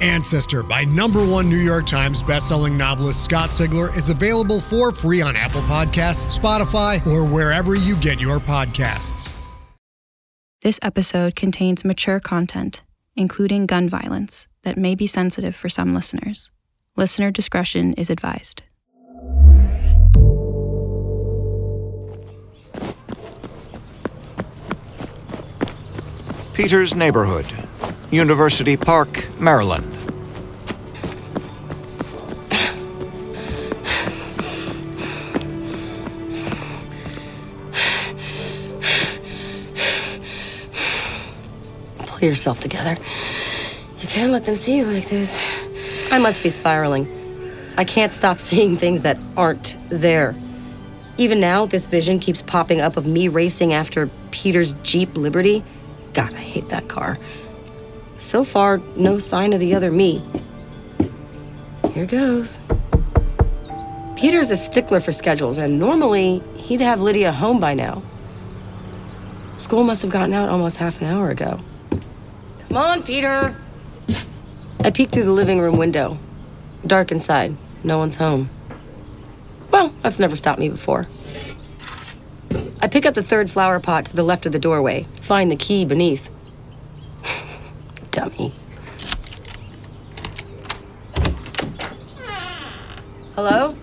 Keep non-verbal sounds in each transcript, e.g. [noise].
Ancestor by number one New York Times bestselling novelist Scott Sigler is available for free on Apple Podcasts, Spotify, or wherever you get your podcasts. This episode contains mature content, including gun violence, that may be sensitive for some listeners. Listener discretion is advised. Peters Neighborhood, University Park, Maryland. Pull yourself together. You can't let them see you like this. I must be spiraling. I can't stop [laughs] seeing things that aren't there. Even now, this vision keeps popping up of me racing after Peter's Jeep Liberty. God, I hate that car. So far, no sign of the other me. Here goes. Peter's a stickler for schedules, and normally he'd have Lydia home by now. School must have gotten out almost half an hour ago. Come on, Peter! I peek through the living room window. Dark inside. No one's home. Well, that's never stopped me before. I pick up the third flower pot to the left of the doorway, find the key beneath. Dummy. Hello?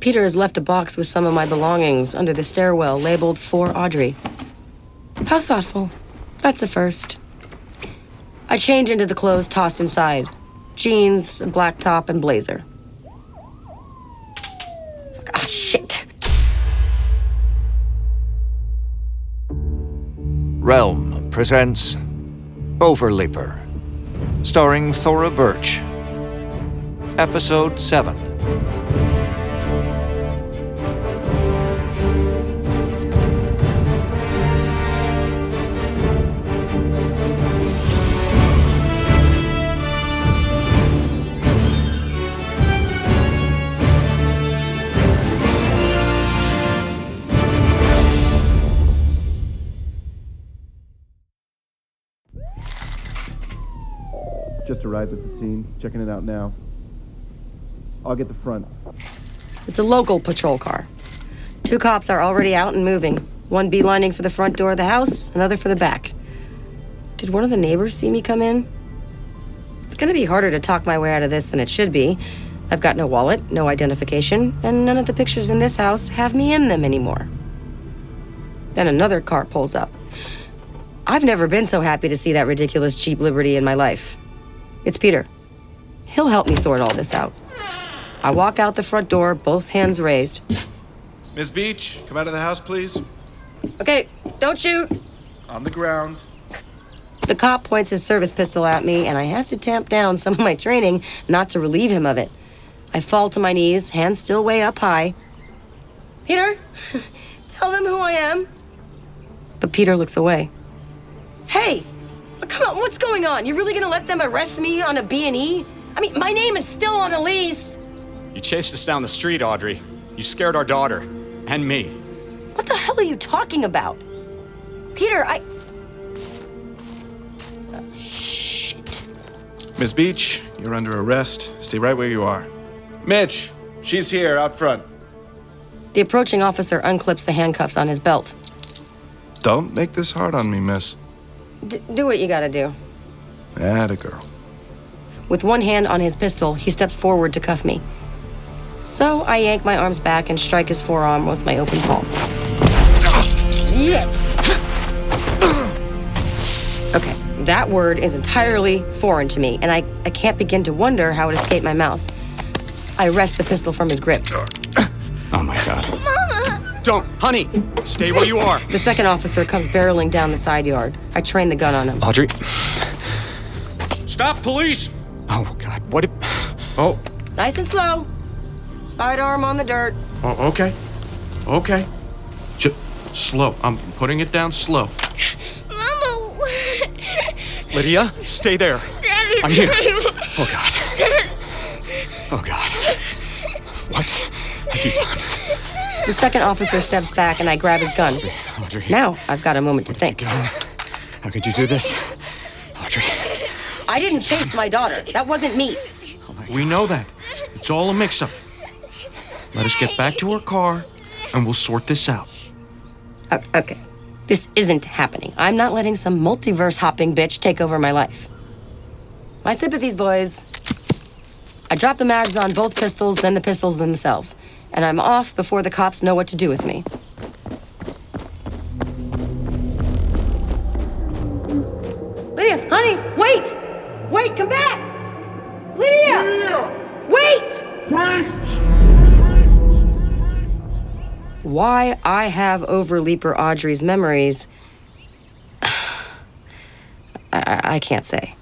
Peter has left a box with some of my belongings under the stairwell labeled for Audrey. How thoughtful. That's a first. I change into the clothes tossed inside jeans, black top, and blazer. Ah, shit. Realm presents Overleaper, starring Thora Birch. Episode 7. Arrived at the scene, checking it out now. I'll get the front. It's a local patrol car. Two cops are already out and moving. One beelining for the front door of the house, another for the back. Did one of the neighbors see me come in? It's gonna be harder to talk my way out of this than it should be. I've got no wallet, no identification, and none of the pictures in this house have me in them anymore. Then another car pulls up. I've never been so happy to see that ridiculous Jeep Liberty in my life. It's Peter. He'll help me sort all this out. I walk out the front door, both hands raised. Ms. Beach, come out of the house, please. Okay, don't shoot. On the ground. The cop points his service pistol at me, and I have to tamp down some of my training not to relieve him of it. I fall to my knees, hands still way up high. Peter, [laughs] tell them who I am. But Peter looks away. Hey, come on, what's going on? You're really gonna let them arrest me on a B&E? I mean, my name is still on the lease. You chased us down the street, Audrey. You scared our daughter. And me. What the hell are you talking about? Peter, I. Oh, shit. Miss Beach, you're under arrest. Stay right where you are. Mitch, she's here out front. The approaching officer unclips the handcuffs on his belt. Don't make this hard on me, miss. D- do what you gotta do. Atta girl. With one hand on his pistol, he steps forward to cuff me. So I yank my arms back and strike his forearm with my open palm. Yes! Okay, that word is entirely foreign to me, and I, I can't begin to wonder how it escaped my mouth. I wrest the pistol from his grip. Oh my god. Mama! Don't, honey, stay where you are. The second officer comes barreling down the side yard. I train the gun on him. Audrey. Stop, police! Oh god, what if. Oh, Nice and slow. Sidearm on the dirt. oh, okay. Okay. J- slow. I'm putting it down slow. Mama, Lydia, stay there. Daddy. I'm here. Oh god. Oh god. What have you done? The second officer steps back and I grab his gun. Audrey. Now I've got a moment to think. How could you do this? Audrey. I didn't chase my daughter. That wasn't me. Oh we know that. It's all a mix up. Let us get back to our car and we'll sort this out. Okay. This isn't happening. I'm not letting some multiverse hopping bitch take over my life. My sympathies, boys. I drop the mags on both pistols, then the pistols themselves. And I'm off before the cops know what to do with me. Lydia, honey, wait! Wait, come back! Lydia! Lydia. Wait! Wait! Why I have Overleaper Audrey's memories, [sighs] I, I, I can't say.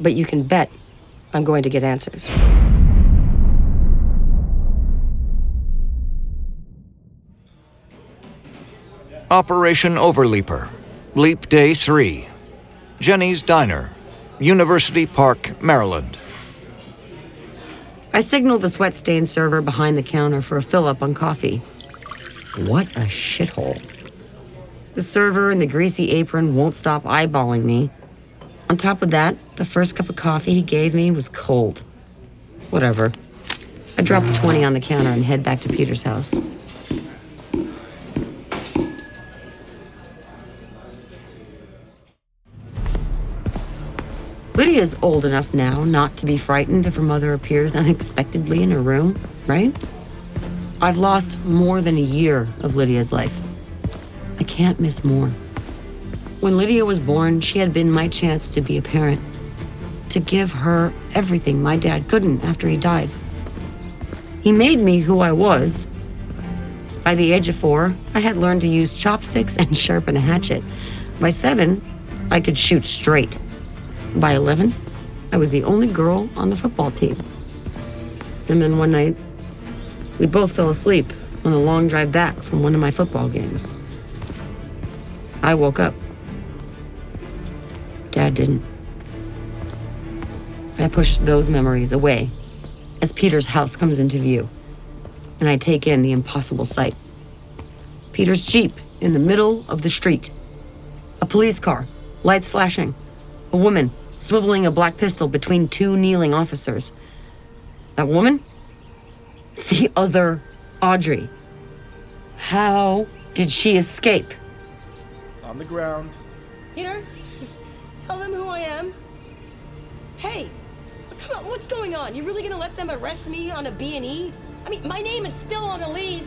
But you can bet I'm going to get answers. Operation Overleaper. Leap Day 3. Jenny's Diner. University Park, Maryland. I signal the sweat stained server behind the counter for a fill up on coffee. What a shithole. The server in the greasy apron won't stop eyeballing me. On top of that, the first cup of coffee he gave me was cold. Whatever. I drop a 20 on the counter and head back to Peter's house. Lydia's old enough now not to be frightened if her mother appears unexpectedly in her room, right? I've lost more than a year of Lydia's life. I can't miss more. When Lydia was born, she had been my chance to be a parent, to give her everything my dad couldn't after he died. He made me who I was. By the age of four, I had learned to use chopsticks and sharpen a hatchet. By seven, I could shoot straight. By 11, I was the only girl on the football team. And then one night, we both fell asleep on a long drive back from one of my football games. I woke up. Dad didn't. I push those memories away as Peter's house comes into view, and I take in the impossible sight. Peter's Jeep in the middle of the street. A police car, lights flashing. A woman swiveling a black pistol between two kneeling officers. That woman? The other Audrey. How did she escape? On the ground. Peter, tell them who I am. Hey, come on, what's going on? You really gonna let them arrest me on a B&E? I mean, my name is still on a lease.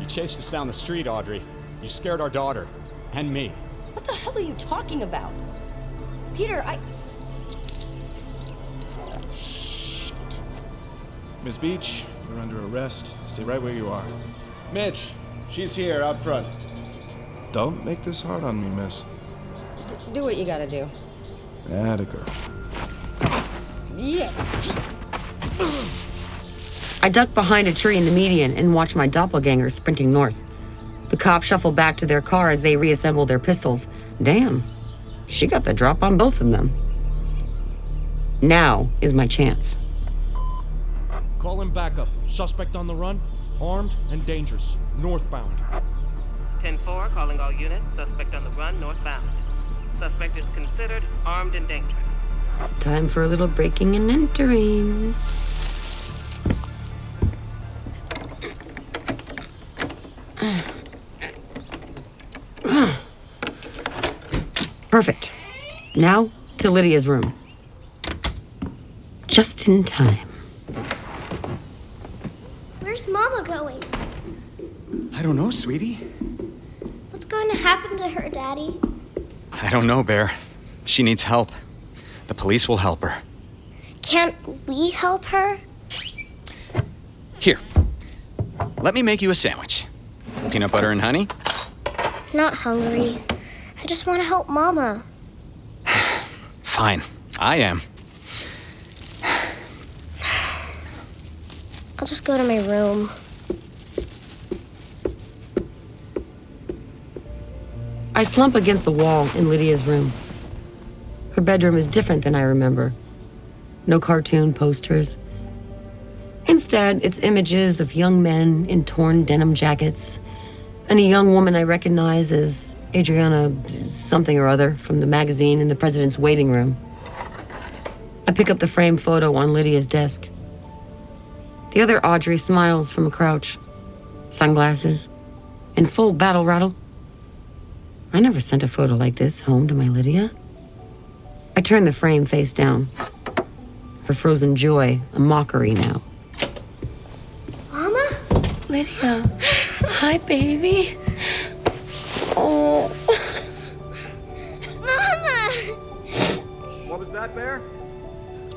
You chased us down the street, Audrey. You scared our daughter. And me. What the hell are you talking about? Peter, I... Miss Beach, you're under arrest. Stay right where you are. Mitch, she's here out front. Don't make this hard on me, miss. Do what you gotta do. Atta girl. Yes. I duck behind a tree in the median and watch my doppelganger sprinting north. The cops shuffle back to their car as they reassemble their pistols. Damn, she got the drop on both of them. Now is my chance. Call in backup. Suspect on the run, armed and dangerous. Northbound. 10-4, calling all units. Suspect on the run, northbound. Suspect is considered armed and dangerous. Time for a little breaking and entering. Perfect. Now to Lydia's room. Just in time. Where's Mama going? I don't know, sweetie. What's going to happen to her, Daddy? I don't know, Bear. She needs help. The police will help her. Can't we help her? Here. Let me make you a sandwich. Peanut butter and honey? Not hungry. I just want to help Mama. [sighs] Fine. I am. I'll just go to my room. I slump against the wall in Lydia's room. Her bedroom is different than I remember. No cartoon posters. Instead, it's images of young men in torn denim jackets and a young woman I recognize as Adriana something or other from the magazine in the president's waiting room. I pick up the framed photo on Lydia's desk. The other Audrey smiles from a crouch, sunglasses, in full battle rattle. I never sent a photo like this home to my Lydia. I turned the frame face down. Her frozen joy, a mockery now. Mama? Lydia. Hi, baby. Oh. Mama! What was that, Bear?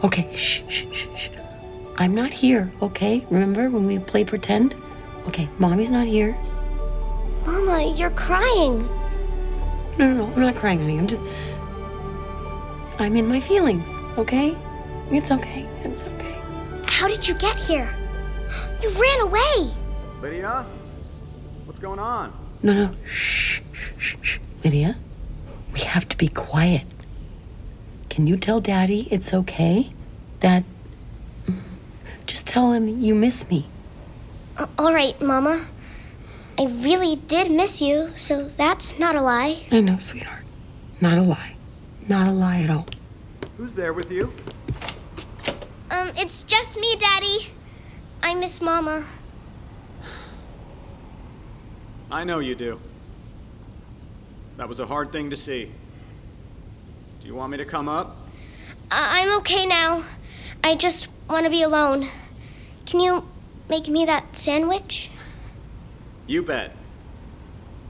Okay, shh, shh, shh, shh. I'm not here, okay? Remember when we play pretend? Okay, mommy's not here. Mama, you're crying. No, no, no, I'm not crying, honey. I'm just. I'm in my feelings, okay? It's okay. It's okay. How did you get here? You ran away. Lydia? What's going on? No, no. Shh, shh, shh, shh. Lydia, we have to be quiet. Can you tell Daddy it's okay? That. Just tell him you miss me. Uh, all right, Mama. I really did miss you, so that's not a lie. I know, sweetheart. Not a lie. Not a lie at all. Who's there with you? Um, it's just me, Daddy. I miss Mama. I know you do. That was a hard thing to see. Do you want me to come up? I- I'm okay now. I just want to be alone. Can you make me that sandwich? You bet.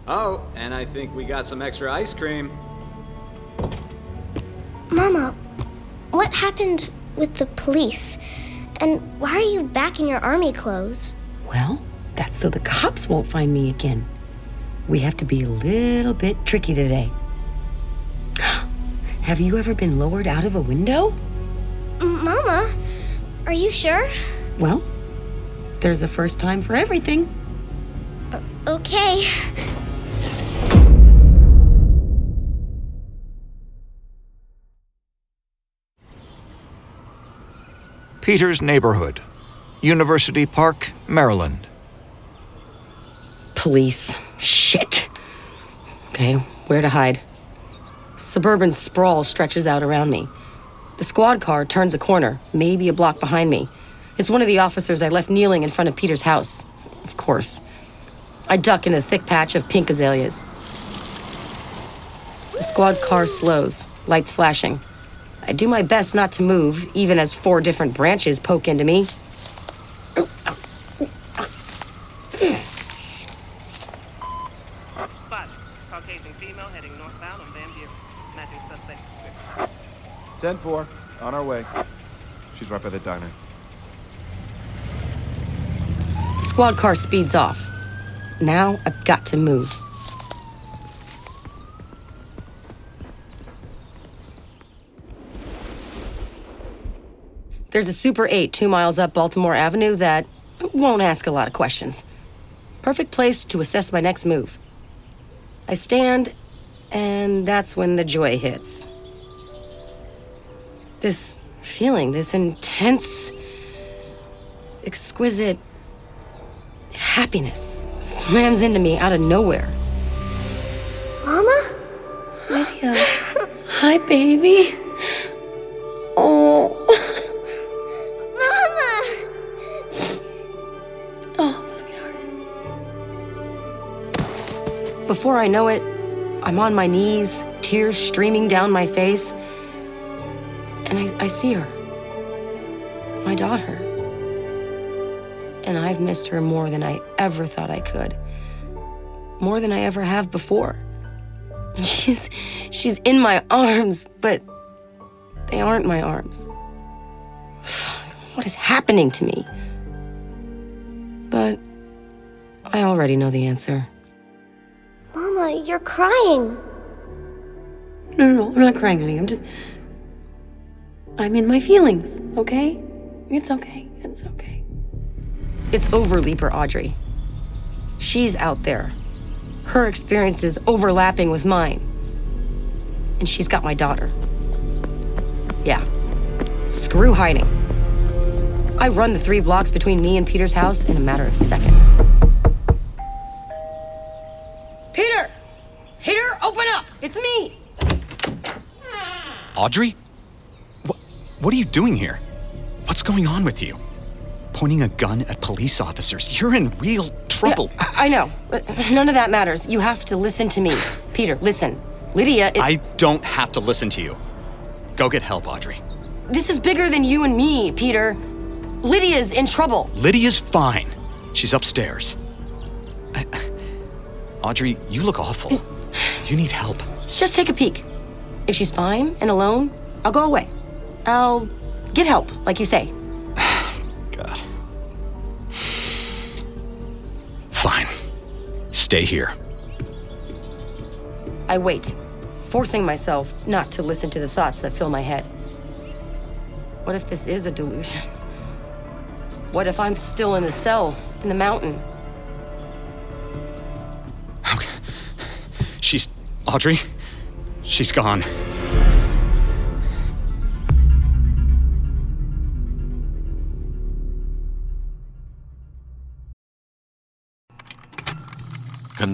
Oh, and I think we got some extra ice cream. Mama, what happened with the police? And why are you back in your army clothes? Well, that's so the cops won't find me again. We have to be a little bit tricky today. [gasps] Have you ever been lowered out of a window? Mama, are you sure? Well, there's a first time for everything. Okay. Peters Neighborhood, University Park, Maryland. Police. Shit. Okay, where to hide? Suburban sprawl stretches out around me. The squad car turns a corner, maybe a block behind me. It's one of the officers I left kneeling in front of Peter's house. Of course. I duck in a thick patch of pink azaleas. The squad car slows, lights flashing. I do my best not to move, even as four different branches poke into me. Spot. Caucasian female heading northbound on Van Buren. Matching suspect. 10 4. On our way. She's right by the diner. The squad car speeds off. Now I've got to move. There's a Super 8 two miles up Baltimore Avenue that won't ask a lot of questions. Perfect place to assess my next move. I stand, and that's when the joy hits. This feeling, this intense, exquisite happiness slams into me out of nowhere. Mama? Lydia. Hi, baby. Oh. Mama! Oh, sweetheart. Before I know it, I'm on my knees, tears streaming down my face, and I, I see her. My daughter. And I've missed her more than I ever thought I could. More than I ever have before. [laughs] She's she's in my arms, but they aren't my arms. [sighs] What is happening to me? But I already know the answer. Mama, you're crying. No, no, no, I'm not crying, honey. I'm just. I'm in my feelings, okay? It's okay. It's okay. It's Overleaper Audrey. She's out there. Her experiences overlapping with mine. And she's got my daughter. Yeah. Screw hiding. I run the three blocks between me and Peter's house in a matter of seconds. Peter! Peter, open up! It's me! Audrey? What, what are you doing here? What's going on with you? Pointing a gun at police officers. You're in real trouble. Yeah, I know, but none of that matters. You have to listen to me. Peter, listen. Lydia, it, I don't have to listen to you. Go get help, Audrey. this is bigger than you and me, Peter. Lydia's in trouble. Lydia's fine. She's upstairs. I, Audrey, you look awful. You need help. Just take a peek. If she's fine and alone, I'll go away. I'll get help, like you say. Stay here. I wait, forcing myself not to listen to the thoughts that fill my head. What if this is a delusion? What if I'm still in the cell in the mountain? She's. Audrey? She's gone.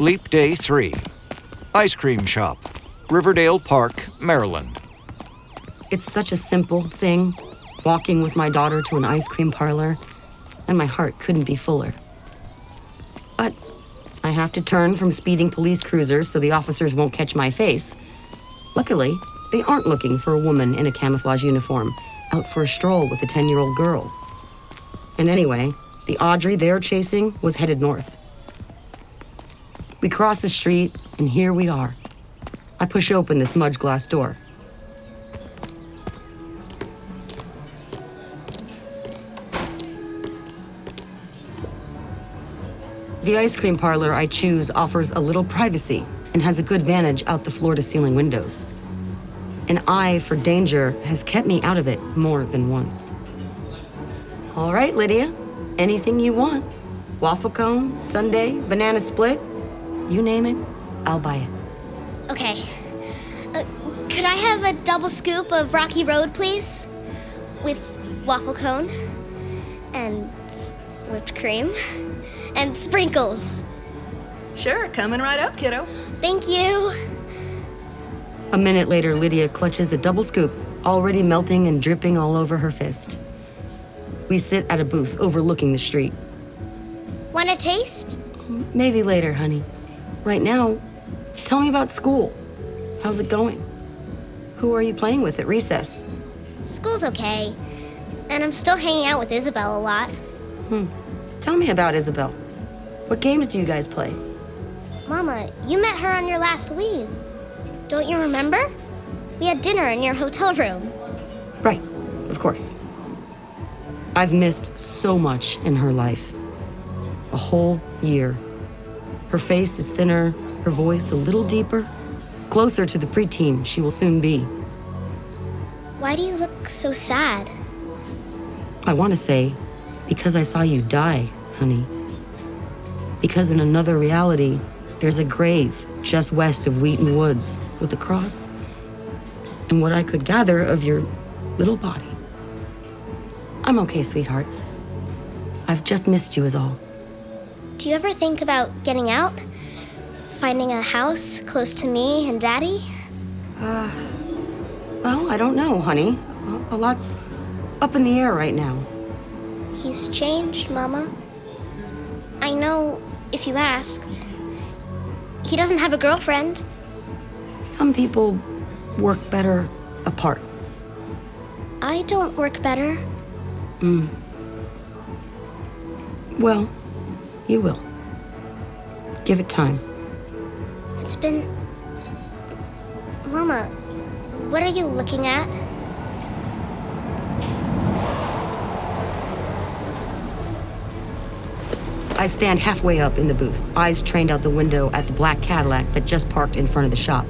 Leap Day 3. Ice Cream Shop, Riverdale Park, Maryland. It's such a simple thing, walking with my daughter to an ice cream parlor, and my heart couldn't be fuller. But I have to turn from speeding police cruisers so the officers won't catch my face. Luckily, they aren't looking for a woman in a camouflage uniform out for a stroll with a 10 year old girl. And anyway, the Audrey they're chasing was headed north. We cross the street, and here we are. I push open the smudged glass door. The ice cream parlor I choose offers a little privacy and has a good vantage out the floor to ceiling windows. An eye for danger has kept me out of it more than once. All right, Lydia, anything you want. Waffle cone, sundae, banana split, you name it, I'll buy it. Okay. Uh, could I have a double scoop of Rocky Road, please? With waffle cone and whipped cream and sprinkles. Sure, coming right up, kiddo. Thank you. A minute later, Lydia clutches a double scoop, already melting and dripping all over her fist. We sit at a booth overlooking the street. Want a taste? Maybe later, honey. Right now, tell me about school. How's it going? Who are you playing with at recess? School's okay. And I'm still hanging out with Isabel a lot. Hmm. Tell me about Isabel. What games do you guys play? Mama, you met her on your last leave. Don't you remember? We had dinner in your hotel room. Right, of course. I've missed so much in her life. A whole year. Her face is thinner, her voice a little deeper, closer to the preteen she will soon be. Why do you look so sad? I want to say, because I saw you die, honey. Because in another reality, there's a grave just west of Wheaton Woods with a cross and what I could gather of your little body. I'm okay, sweetheart. I've just missed you, is all. Do you ever think about getting out? Finding a house close to me and Daddy? Uh, well, I don't know, honey. A lot's up in the air right now. He's changed, Mama. I know if you asked. He doesn't have a girlfriend. Some people work better apart. I don't work better. Hmm. Well, you will. Give it time. It's been. Mama, what are you looking at? I stand halfway up in the booth, eyes trained out the window at the black Cadillac that just parked in front of the shop.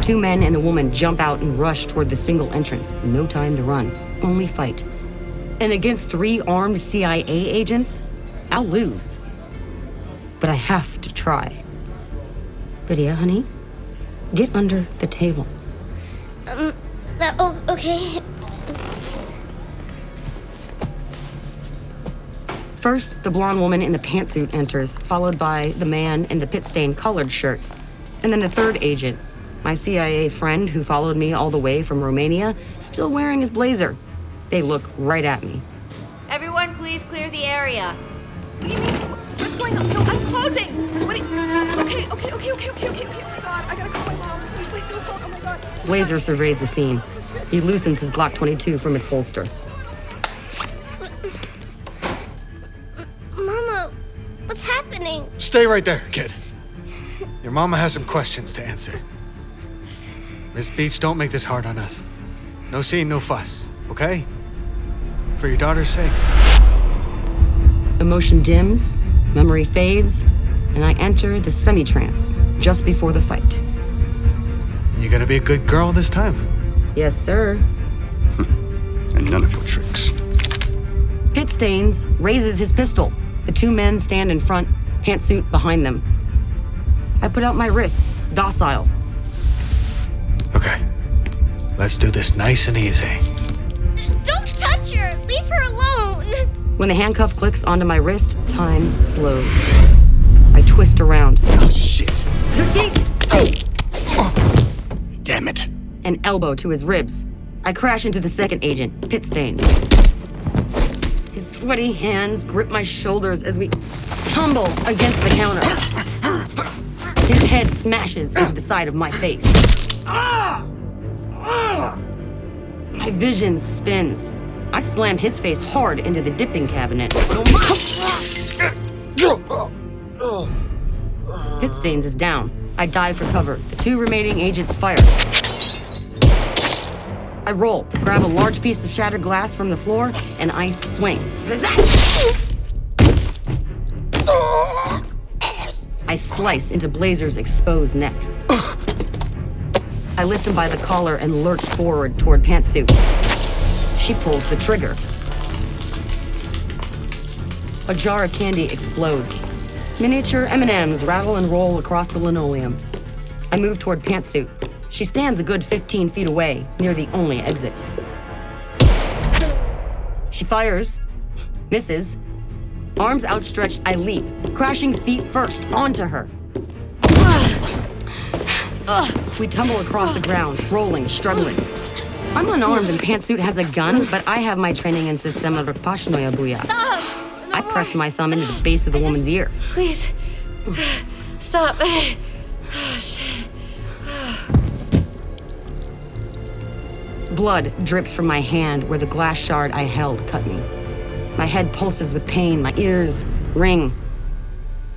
Two men and a woman jump out and rush toward the single entrance. No time to run, only fight. And against three armed CIA agents, I'll lose. But I have to try. Lydia, honey, get under the table. Um, that, oh, okay. First, the blonde woman in the pantsuit enters, followed by the man in the pit stained collared shirt. And then a third agent, my CIA friend who followed me all the way from Romania, still wearing his blazer. They look right at me. Everyone, please clear the area. I'm closing. What you... Okay, okay, okay, okay, okay, okay, okay. Oh my god, I gotta call my mom. Where's my cell phone? Oh my god. Blazer surveys the scene. He loosens his Glock 22 from its holster. Mama, what's happening? Stay right there, kid. Your mama has some questions to answer. Miss Beach, don't make this hard on us. No scene, no fuss, okay? For your daughter's sake. Emotion dims, memory fades, and I enter the semi trance just before the fight. You gonna be a good girl this time? Yes, sir. Hmm. and none of your tricks. Pit Stains raises his pistol. The two men stand in front, pantsuit behind them. I put out my wrists, docile. Okay. Let's do this nice and easy. Don't touch her! Leave her alone! When the handcuff clicks onto my wrist, time slows. I twist around. Oh, shit. Oh. Damn it. An elbow to his ribs. I crash into the second agent, Pit Stains. His sweaty hands grip my shoulders as we tumble against the counter. His head smashes into the side of my face. My vision spins. I slam his face hard into the dipping cabinet. Stains is down. I dive for cover. The two remaining agents fire. I roll, grab a large piece of shattered glass from the floor, and I swing. I slice into Blazer's exposed neck. I lift him by the collar and lurch forward toward Pantsuit. She pulls the trigger. A jar of candy explodes. Miniature M&Ms rattle and roll across the linoleum. I move toward Pantsuit. She stands a good 15 feet away, near the only exit. She fires, misses. Arms outstretched, I leap, crashing feet first onto her. We tumble across the ground, rolling, struggling. I'm unarmed and Pantsuit has a gun, but I have my training and system of Rukpashnoya Buya. I pressed my thumb into the base of the woman's ear. Please. Stop. Oh, shit. Blood drips from my hand where the glass shard I held cut me. My head pulses with pain, my ears ring.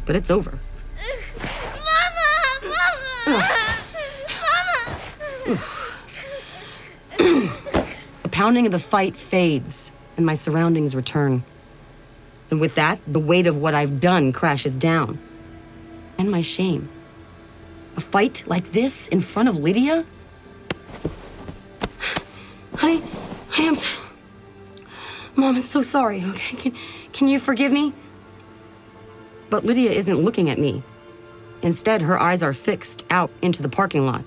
But it's over. Mama! Mama! Mama! [clears throat] the pounding of the fight fades, and my surroundings return. And with that, the weight of what I've done crashes down. And my shame. A fight like this in front of Lydia? Honey, honey, I'm. So... Mom is so sorry, okay? Can, can you forgive me? But Lydia isn't looking at me. Instead, her eyes are fixed out into the parking lot.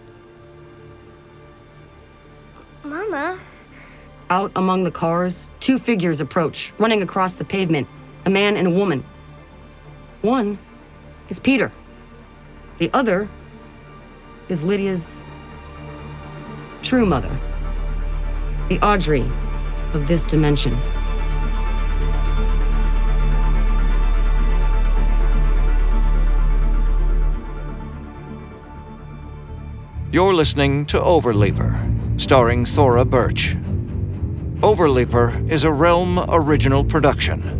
Mama. Out among the cars, two figures approach, running across the pavement a man and a woman. One is Peter, the other is Lydia's true mother, the Audrey of this dimension. You're listening to Overleaper, starring Thora Birch. Overleaper is a Realm original production.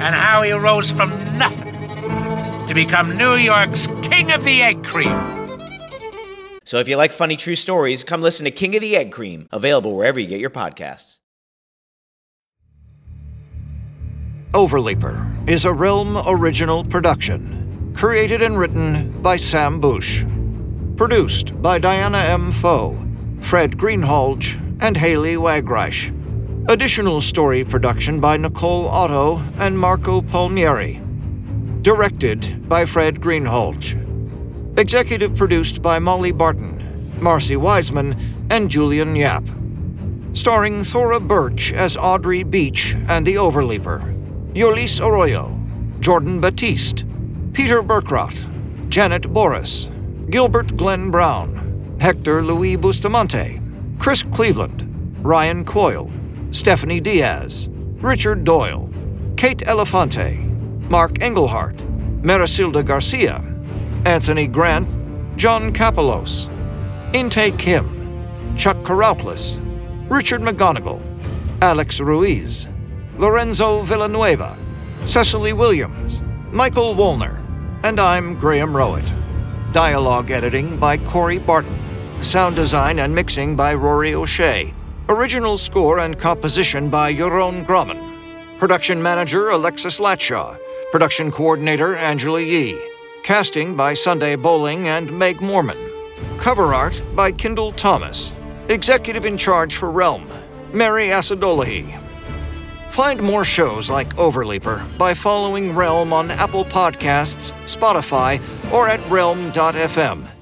and how he rose from nothing to become New York's King of the Egg Cream. So if you like funny true stories, come listen to King of the Egg Cream, available wherever you get your podcasts. Overleaper is a Realm original production, created and written by Sam Boush. Produced by Diana M. Pho, Fred Greenhalgh, and Haley Wagreich. Additional story production by Nicole Otto and Marco Palmieri. Directed by Fred Greenhalgh. Executive produced by Molly Barton, Marcy Wiseman, and Julian Yap. Starring Thora Birch as Audrey Beach and the Overleaper, Yolis Arroyo, Jordan Batiste, Peter Berkrot, Janet Boris, Gilbert Glenn Brown, Hector Louis Bustamante, Chris Cleveland, Ryan Coyle, Stephanie Diaz, Richard Doyle, Kate Elefante, Mark Engelhart, Marisilda Garcia, Anthony Grant, John Kapelos, Inte Kim, Chuck Karauplis, Richard McGonagle, Alex Ruiz, Lorenzo Villanueva, Cecily Williams, Michael Wolner, and I'm Graham Rowat. Dialogue editing by Corey Barton. Sound design and mixing by Rory O'Shea. Original score and composition by Jeroen Grommen. Production manager Alexis Latshaw. Production coordinator Angela Yee. Casting by Sunday Bowling and Meg Morman. Cover art by Kendall Thomas. Executive in charge for Realm, Mary Asadolahi. Find more shows like Overleaper by following Realm on Apple Podcasts, Spotify, or at realm.fm.